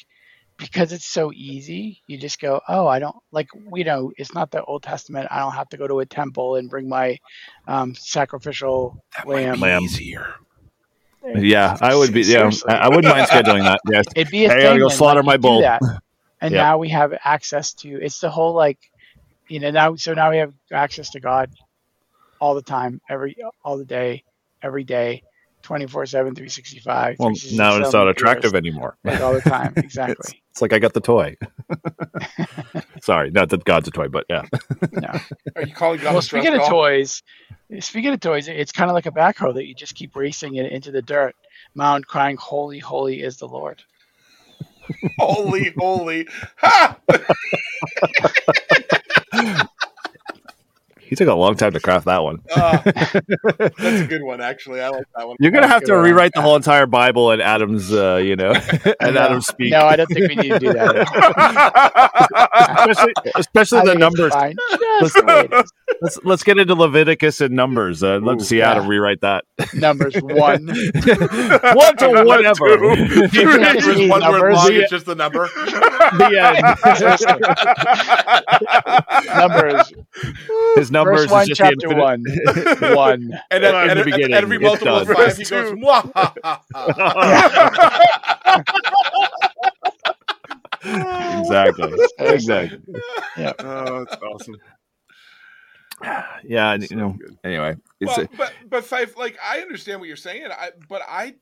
because it's so easy you just go oh I don't like we know it's not the Old Testament I don't have to go to a temple and bring my um, sacrificial that lamb Lamb. easier. Yeah, I would be. Yeah, Seriously. I, I wouldn't mind [laughs] scheduling that. Yes. it'd be a Hey, I thing gotta go slaughter my bull. that. [laughs] and Yep. now we have access to. It's the whole like, you know, now so now we have access to God all the time, every all the day, every day, 24 7 365 Well, now it's not years, attractive anymore. like all the time [laughs] exactly It's like I got the toy. [laughs] Sorry, not that God's a toy, but yeah. no. [laughs] Are you calling God well a stress speaking of toys speaking of toys it's kind of like a backhoe that you just keep racing it into the dirt mound crying holy holy is the lord holy, holy. Ha! He took a long time to craft that one. Uh, [laughs] that's a [laughs] good one, actually. I like that one. You're gonna have to good one. rewrite the whole entire Bible and Adam's, uh, you know, [laughs] and no, Adam's speak, no i don't think we need to do that especially, especially the think it's numbers. fine. Just the way it is. Let's let's get into Leviticus and Numbers. Uh, I'd love to Ooh, see yeah. Adam rewrite that. numbers one One to whatever. If Yeah, numbers see, one word numbers. long, Yeah. it's just the number. the end. numbers His numbers verse one is just chapter the infinite. one [laughs] one And then in and, the beginning, and every it's multiple of five, he goes, "Mwah." [laughs] exactly. Exactly. Oh, that's awesome. Yeah, and, you So know. good. Anyway, it's well, but but Fife, like I understand what you're saying, I but I,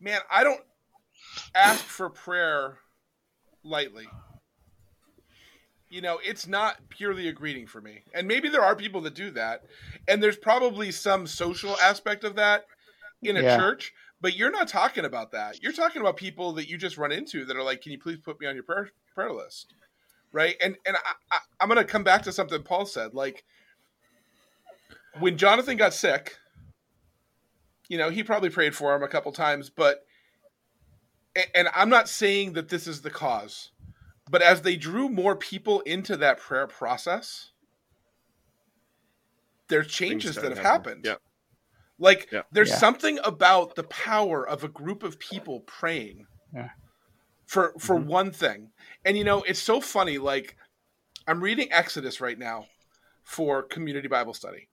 man, I don't ask for prayer lightly. You know, it's not purely a greeting for me, and maybe there are people that do that, and there's probably some social aspect of that in a Yeah. church. But you're not talking about that. You're talking about people that you just run into that are like, "Can you please put me on your prayer prayer list?" Right? And and I, I, I'm going to come back to something Paul said, like when Jonathan got sick, you know, he probably prayed for him a couple times, but and I'm not saying that this is the cause, but as they drew more people into that prayer process, there's changes that have happening. happened. Yeah. Like Yeah. there's Yeah. something about the power of a group of people praying. Yeah. For for Mm-hmm. one thing. And you know, it's so funny like I'm reading Exodus right now for community Bible study.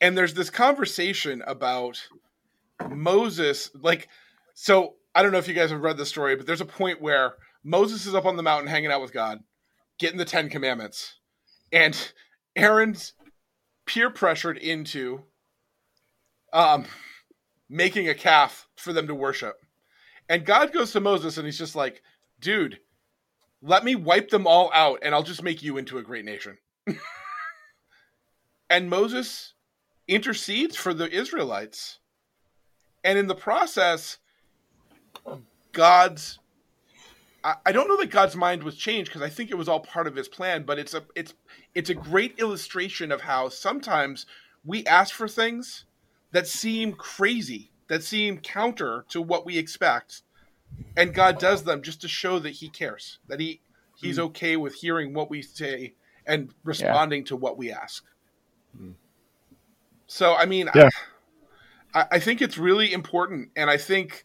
And there's this conversation about Moses like so I don't know if you guys have read the story, but there's a point where Moses is up on the mountain hanging out with God, getting the 10 commandments. And Aaron's peer pressured into um, making a calf for them to worship. And God goes to Moses and he's just like, dude, let me wipe them all out and I'll just make you into a great nation. [laughs] and Moses intercedes for the Israelites. And in the process, God's I, I don't know that God's mind was changed because I think it was all part of his plan, but it's a it's it's a great illustration of how sometimes we ask for things that seem crazy, that seem counter to what we expect, and God does them just to show that He cares, that He He's mm. okay with hearing what we say and responding to what we ask. Mm. So, I mean, Yeah. I, I think it's really important, and I think that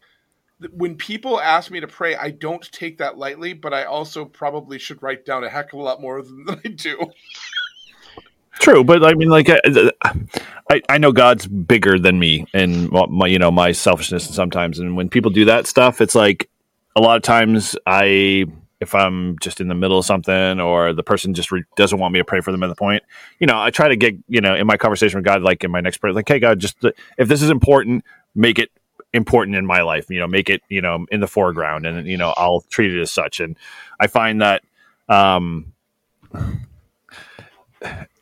when people ask me to pray, I don't take that lightly, but I also probably should write down a heck of a lot more [laughs] than, I do. True, but I mean, like, uh, I I know God's bigger than me and my you know my selfishness sometimes, and when people do that stuff, it's like a lot of times I if I'm just in the middle of something or the person just re- doesn't want me to pray for them at the point, you know, I try to get you know in my conversation with God, like in my next prayer, like, hey God, just if this is important, make it important in my life, you know, make it you know in the foreground, and you know I'll treat it as such, and I find that. um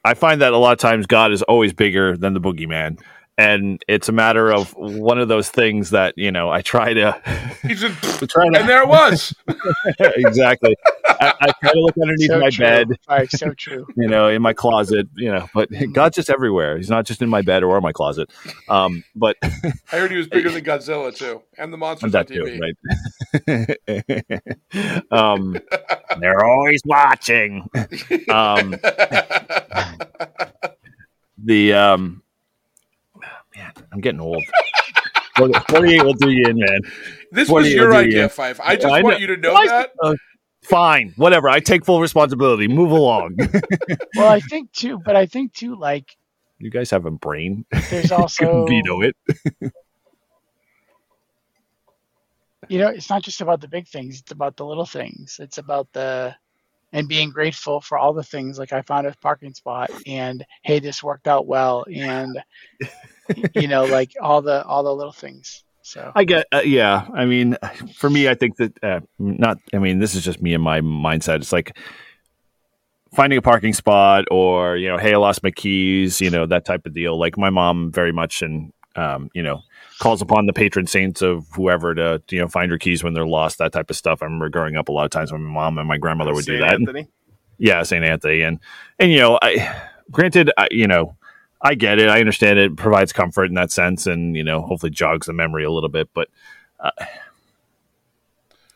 I find that a lot of times God is always bigger than the boogeyman. And it's a matter of one of those things that, you know, I try to, He's just, [laughs] to and there it was. [laughs] exactly. I, I try to look underneath so my true. bed, Right, so true. [laughs] you know, in my closet, you know, but God's just everywhere. He's not just in my bed or my closet. Um, but I heard he was bigger than Godzilla too, and the monsters on that too, TV. right? um, they're always watching. Um, the um, man, I'm getting old. 48 will do you in, man. This What was your do, idea, yeah? Fife. I just I want know. you to know Why- that. Uh, fine, whatever. I take full responsibility. Move along. [laughs] Well, I think too, but I think too, like you guys have a brain. there's [laughs] also veto it. [laughs] you know, it's not just about the big things; it's about the little things. It's about the and being grateful for all the things like I found a parking spot and hey, this worked out well, and you know, [laughs] like all the all the little things. So I get, uh, yeah. I mean, for me, I think that uh, not. I mean, this is just me and my mindset. It's like finding a parking spot, or you know, hey, I lost my keys. You know, that type of deal. Like my mom, very much, and um, you know, calls upon the patron saints of whoever to you know find your keys when they're lost. That type of stuff. I remember growing up a lot of times when my mom and my grandmother would Saint do that. Anthony. Yeah, Saint Anthony, and and you know, I granted, I, you know, I get it, I understand it, provides comfort in that sense, and you know, hopefully jogs the memory a little bit. But uh,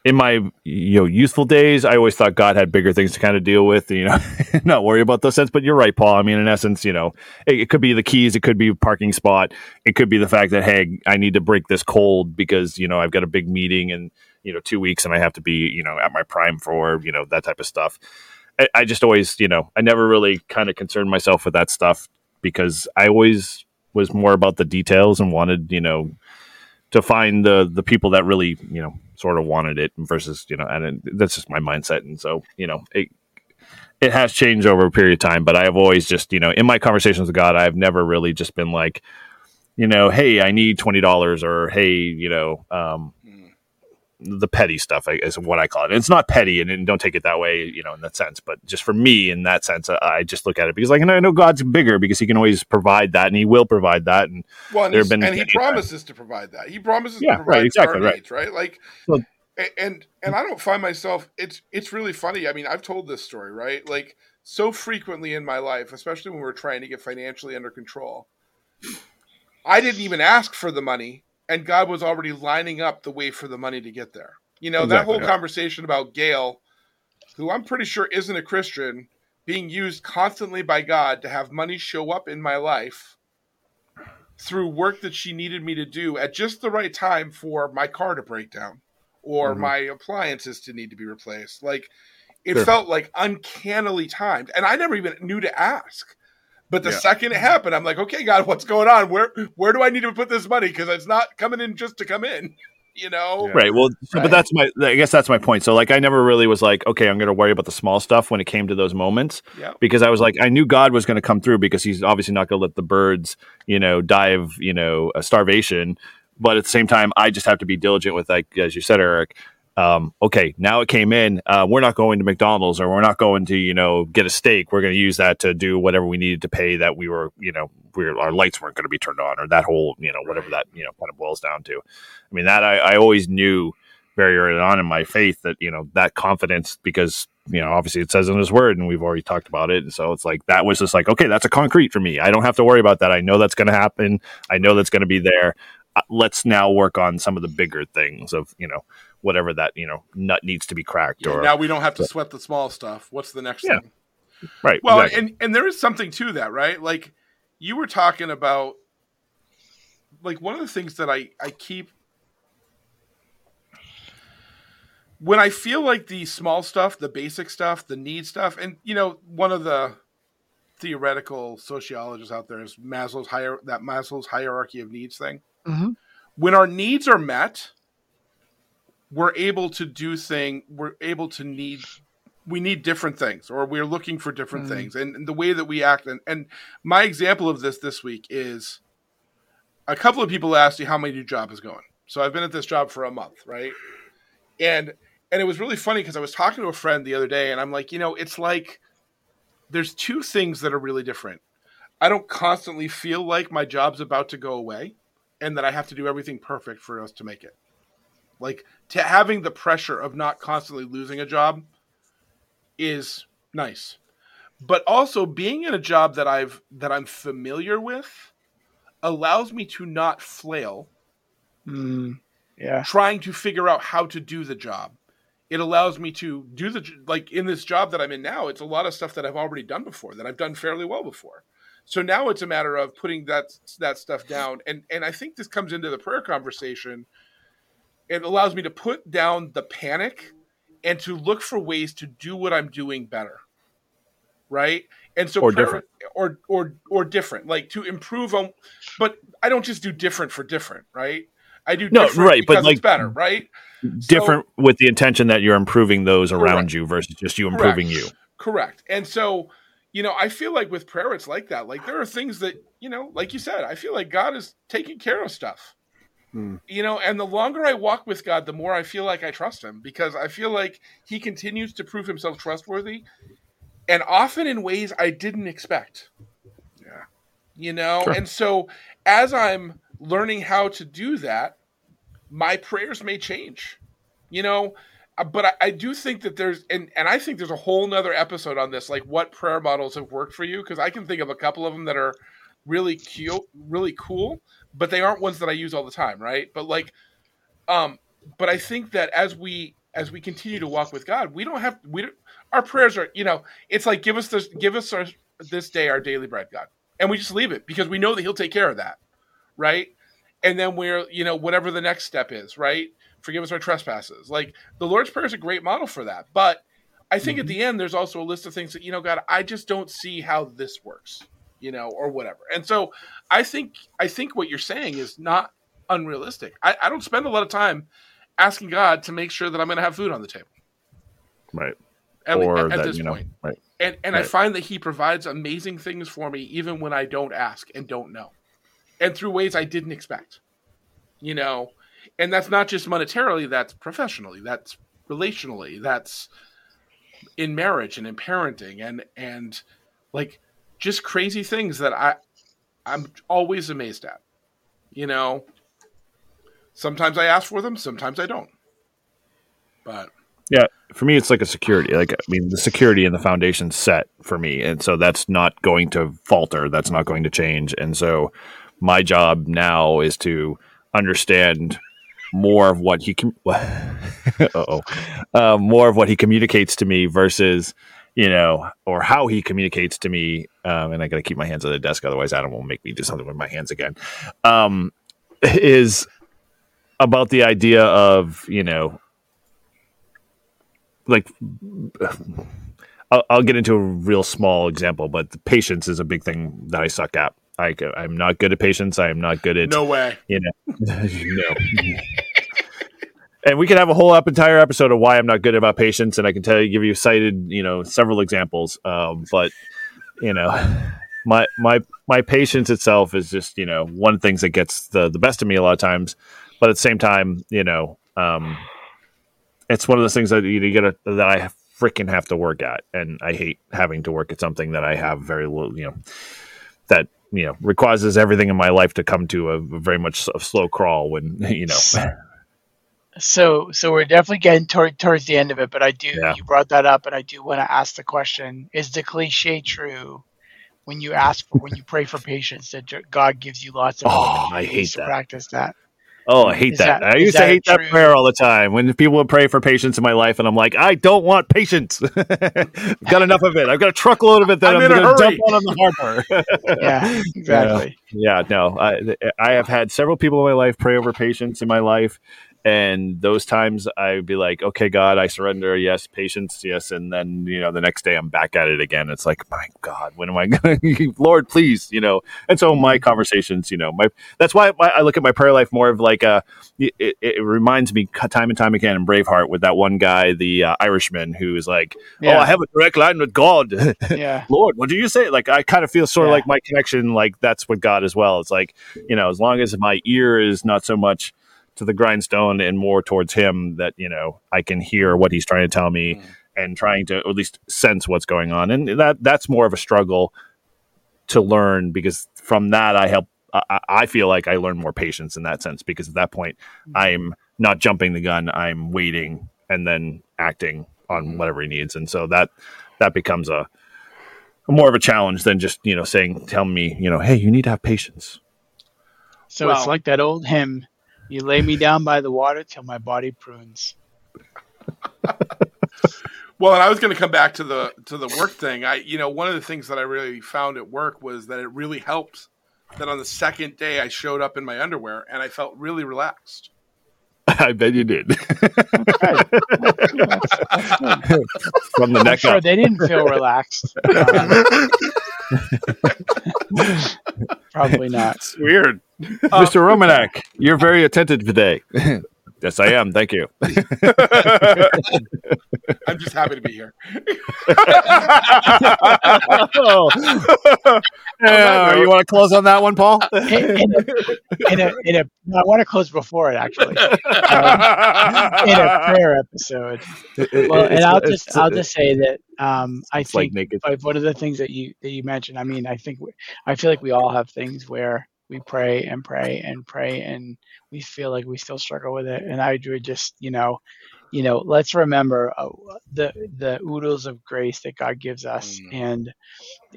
in my you know youthful days, I always thought God had bigger things to kind of deal with, you know, [laughs] not worry about those sense. But you're right, Paul. I mean, in essence, you know, it, it could be the keys, it could be a parking spot, it could be the fact that hey, I need to break this cold because you know I've got a big meeting in you know two weeks and I have to be you know at my prime for you know that type of stuff. I, I just always, you know, I never really kind of concerned myself with that stuff because I always was more about the details and wanted, you know, to find the the people that really, you know, sort of wanted it versus, you know, and it, that's just my mindset. And so, you know, it it has changed over a period of time, but I have always just, you know, in my conversations with God, I've never really just been like, you know, hey, I need twenty dollars, or hey, you know, um, the petty stuff is what I call it. And it's not petty, and, and don't take it that way, you know, in that sense. But just for me, in that sense, I, I just look at it because, like, and I know God's bigger because He can always provide that, and He will provide that. And Well, and, There have been and he many times. promises to provide that. He promises Yeah, to provide right, exactly, right. right? Like, So- and and I don't find myself. It's it's really funny. I mean, I've told this story, right? Like so frequently in my life, especially when we're trying to get financially under control. I didn't even ask for the money, and God was already lining up the way for the money to get there. You know, that whole yeah. conversation about Gail, who I'm pretty sure isn't a Christian, being used constantly by God to have money show up in my life through work that she needed me to do at just the right time for my car to break down or Mhm. my appliances to need to be replaced. Like it Sure. felt like uncannily timed. And I never even knew to ask. But the Yeah. second it happened, I'm like, okay, God, what's going on? Where where do I need to put this money? Because it's not coming in just to come in. [laughs] You know? Yeah. right, well, Right. but that's my, I guess that's my point. So, like, I never really was like, okay, I'm going to worry about the small stuff when it came to those moments. Yeah. because I was like, I knew God was going to come through because He's obviously not going to let the birds, you know, die of you know a starvation. But at the same time, I just have to be diligent with, like as you said, Eric. Um, okay, now it came in. Uh, we're not going to McDonald's or we're not going to you know get a steak. We're going to use that to do whatever we needed to pay that we were you know we were, our lights weren't going to be turned on or that whole you know whatever that you know kind of boils down to. I mean that I, I always knew very early on in my faith that you know that confidence because you know obviously it says in his word and we've already talked about it and so it's like that was just like okay that's a concrete for me i don't have to worry about that i know that's going to happen i know that's going to be there uh, let's now work on some of the bigger things of you know whatever that you know nut needs to be cracked Yeah, or now we don't have to sweat the small stuff. What's the next Yeah. thing? right Well, exactly. and and there is something to that, right? Like you were talking about like one of the things that I I keep when I feel like the small stuff, the basic stuff, the need stuff, and you know, one of the theoretical sociologists out there is Maslow's higher that Maslow's hierarchy of needs thing. Mhm. When our needs are met, we're able to do thing. We're able to need. We need different things, or we're looking for different Mhm. things, and, and the way that we act. And, and my example of this this week is a couple of people asked you how my new job is going. So I've been at this job for a month, right? And and it was really funny because I was talking to a friend the other day, and I'm like, you know, it's like there's two things that are really different. I don't constantly feel like my job's about to go away, and that I have to do everything perfect for us to make it. Like to having the pressure of not constantly losing a job is nice. But also being in a job that I've that I'm familiar with allows me to not flail Mm, yeah. trying to figure out how to do the job. It allows me to do the like in this job that I'm in now. It's a lot of stuff that I've already done before that I've done fairly well before. So now it's a matter of putting that that stuff down, and and I think this comes into the prayer conversation. It allows me to put down the panic and to look for ways to do what I'm doing better, right? And so Or prayer- different. or or or different, like to improve on. But I don't just do different for different, right? I do No, different right, but like- it's better, right? different with the intention that you're improving those around you versus just you improving Correct. you. Correct. And so, you know, I feel like with prayer, it's like that. Like there are things that, you know, like you said, I feel like God is taking care of stuff. Hmm. You know, and the longer I walk with God, the more I feel like I trust him because I feel like he continues to prove himself trustworthy and often in ways I didn't expect. Yeah. You know, Sure. and so as I'm learning how to do that, my prayers may change. You know, uh, but I, I do think that there's and and I think there's a whole nother episode on this, like what prayer models have worked for you, because I can think of a couple of them that are really cute, really cool, but they aren't ones that I use all the time, right? But like, um, but I think that as we as we continue to walk with God, we don't have we don't, our prayers are you know it's like give us this give us our this day our daily bread, God, and we just leave it because we know that He'll take care of that, right? And then we're you know whatever the next step is, right? Forgive us our trespasses. Like the Lord's prayer is a great model for that, but I think at the end there's also a list of things that you know, God, I just don't see how this works, you know, or whatever. And so I think I think what you're saying is not unrealistic. I, I don't spend a lot of time asking God to make sure that I'm going to have food on the table. Right. At, or at that, this you know, point. right. And and I find that He provides amazing things for me even when I don't ask and don't know, and through ways I didn't expect. You know, and that's not just monetarily. That's professionally. That's relationally. That's in marriage and in parenting and and like just crazy things that I I'm always amazed at. You know, sometimes I ask for them, sometimes I don't. But Yeah, for me, it's like a security. Like, I mean, the security and the foundation set for me, and so that's not going to falter. That's not going to change. And so, my job now is to understand more of what he [laughs] oh, uh, more of what he communicates to me versus, you know, or how he communicates to me. Um, and I got to keep my hands on the desk, otherwise, Adam will make me do something with my hands again. Um, is about the idea of you know like I'll, I'll get into a real small example, but patience is a big thing that I suck at. I, I'm not good at patience. I am not good at no way. you know [laughs] no. And we could have a whole up entire episode of why I'm not good about patience, and I can tell you, give you cited, you know, several examples. Um, but you know, my my my patience itself is just you know one of things that gets the the best of me a lot of times, but at the same time, you know, um, it's one of those things that you, you get that I freaking have to work at, and I hate having to work at something that I have very little, you know, that you know requires everything in my life to come to a, very much a slow crawl when [laughs] you know So, so we're definitely getting toward, towards the end of it, but I do. Yeah. You brought that up, and I do want to ask the question: Is the cliche true when you ask for, when you pray for patience, that God gives you lots of Oh, I hate to that. practice that? Oh, I hate that. that- I is used to that hate that prayer all the time. When people would pray for patience in my life, and I'm like, I don't want patience. [laughs] I've got enough of it. I've got a truckload of it that I'm I'm, going to dump on on the harbor. [laughs] [laughs] Yeah, exactly. yeah, no. I, I have had several people in my life pray over patience in my life. And those times I'd be like, okay, God, I surrender. Yes, patience. Yes. And then, you know, the next day I'm back at it again. It's like, my God, when am I [laughs] going to, Lord, please, you know? And so my conversations, you know, my, that's why I look at my prayer life more of like a, it, it, reminds me time and time again in Braveheart with that one guy, the uh, Irishman, who is like, oh, I have a direct line with God. [laughs] yeah, Lord, what do you say? Like, I kind of feel sort of Yeah. like my connection, like that's with God as well. It's like, you know, as long as my ear is not so much to the grindstone and more towards Him, that, you know, I can hear what He's trying to tell me Mm. and trying to at least sense what's going on. And that that's more of a struggle to learn because from that, I help. I, I feel like I learn more patience in that sense because at that point, I'm not jumping the gun. I'm waiting and then acting on whatever he needs. And so that that becomes a more of a challenge than just you know saying tell me you know hey you need to have patience So it's like that old hymn: "You lay me down by the water till my body prunes." Well, and I was going to come back to the to the work thing. I, you know, one of the things that I really found at work was that it really helped that on the second day I showed up in my underwear and I felt really relaxed. [laughs] i bet you did Good. That's- that's good. from the I'm neck sure up they didn't feel relaxed. Um, [laughs] probably [laughs] not. It's weird. [laughs] mr romanek you're very attentive today [laughs] Yes, I am. Thank you. I'm just happy to be here. [laughs] Yeah, you want to close on that one, Paul? in, in a, in a, in a, no, I want to close before it actually um, in a prayer episode. Well, and I'll just I'll just say that um, I it's like think like one of the things that you that you mentioned. I mean, I think we, I feel like we all have things where we pray and pray and pray and we feel like we still struggle with it. And I would just you know, you know, let's remember uh, the the oodles of grace that God gives us, Mm. and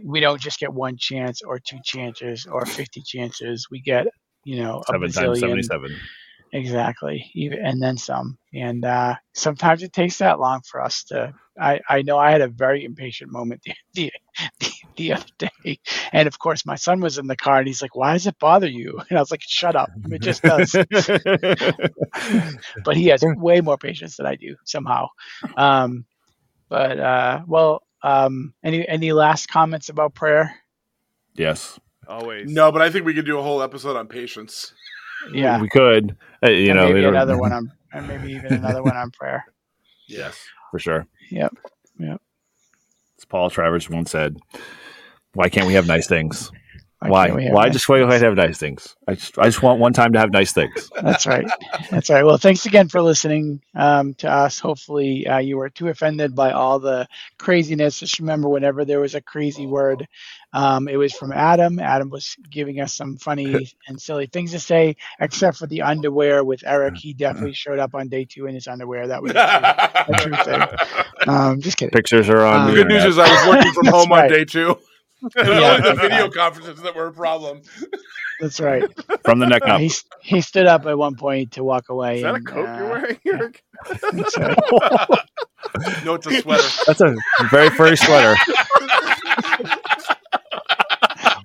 we don't just get one chance or two chances or fifty chances. We get you know a Seven times bazillion. seventy-seven. Exactly, even and then some. And uh, sometimes it takes that long for us to. I, I know I had a very impatient moment the, [laughs] the, the, the other day, and of course my son was in the car and he's like, "Why does it bother you?" [laughs] And I was like, "Shut up, it just does." [laughs] but he has way more patience than I do somehow. Um, but uh, well, um, any any last comments about prayer? yes, Always. No, but I think we could do a whole episode on patience. Yeah, we could. Uh, you and know, maybe another one on, [laughs] and maybe even another one on prayer. Yes. for sure. Yep, yep. As Paul Travers once said, "Why can't we have nice things? Why? can't Why, just why do I have nice things? I just, I just want one time to have nice things." [laughs] That's right. That's right. Well, thanks again for listening um, to us. Hopefully, uh, you were too offended by all the craziness. Just remember, whenever there was a crazy word, um, it was from Adam. Adam was giving us some funny [laughs] and silly things to say, except for the underwear with Eric. He [laughs] definitely showed up on day two in his underwear. That was a true, a true thing. Um, just kidding. Pictures are on. Um, the The good news is I was working from home right. on day two. [laughs] And Yeah. only the video conferences that were a problem. That's right. from the neck up. He, he stood up at one point to walk away. Is that a coat uh, you're wearing, Eric? [laughs] No, it's a sweater. That's a very furry sweater.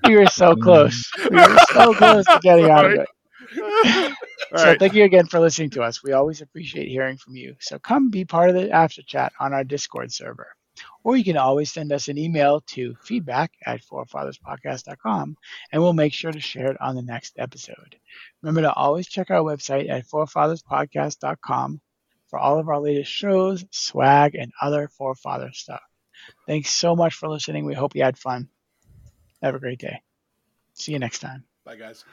We were so close. We were so close to getting out of it. [laughs] All so right. thank you again for listening to us. We always appreciate hearing from you. So come be part of the after chat on our Discord server. Or you can always send us an email to feedback at forefatherspodcast.com and we'll make sure to share it on the next episode. Remember to always check our website at forefatherspodcast.com for all of our latest shows, swag, and other forefather stuff. Thanks so much for listening. We hope you had fun. Have a great day. See you next time. Bye, guys.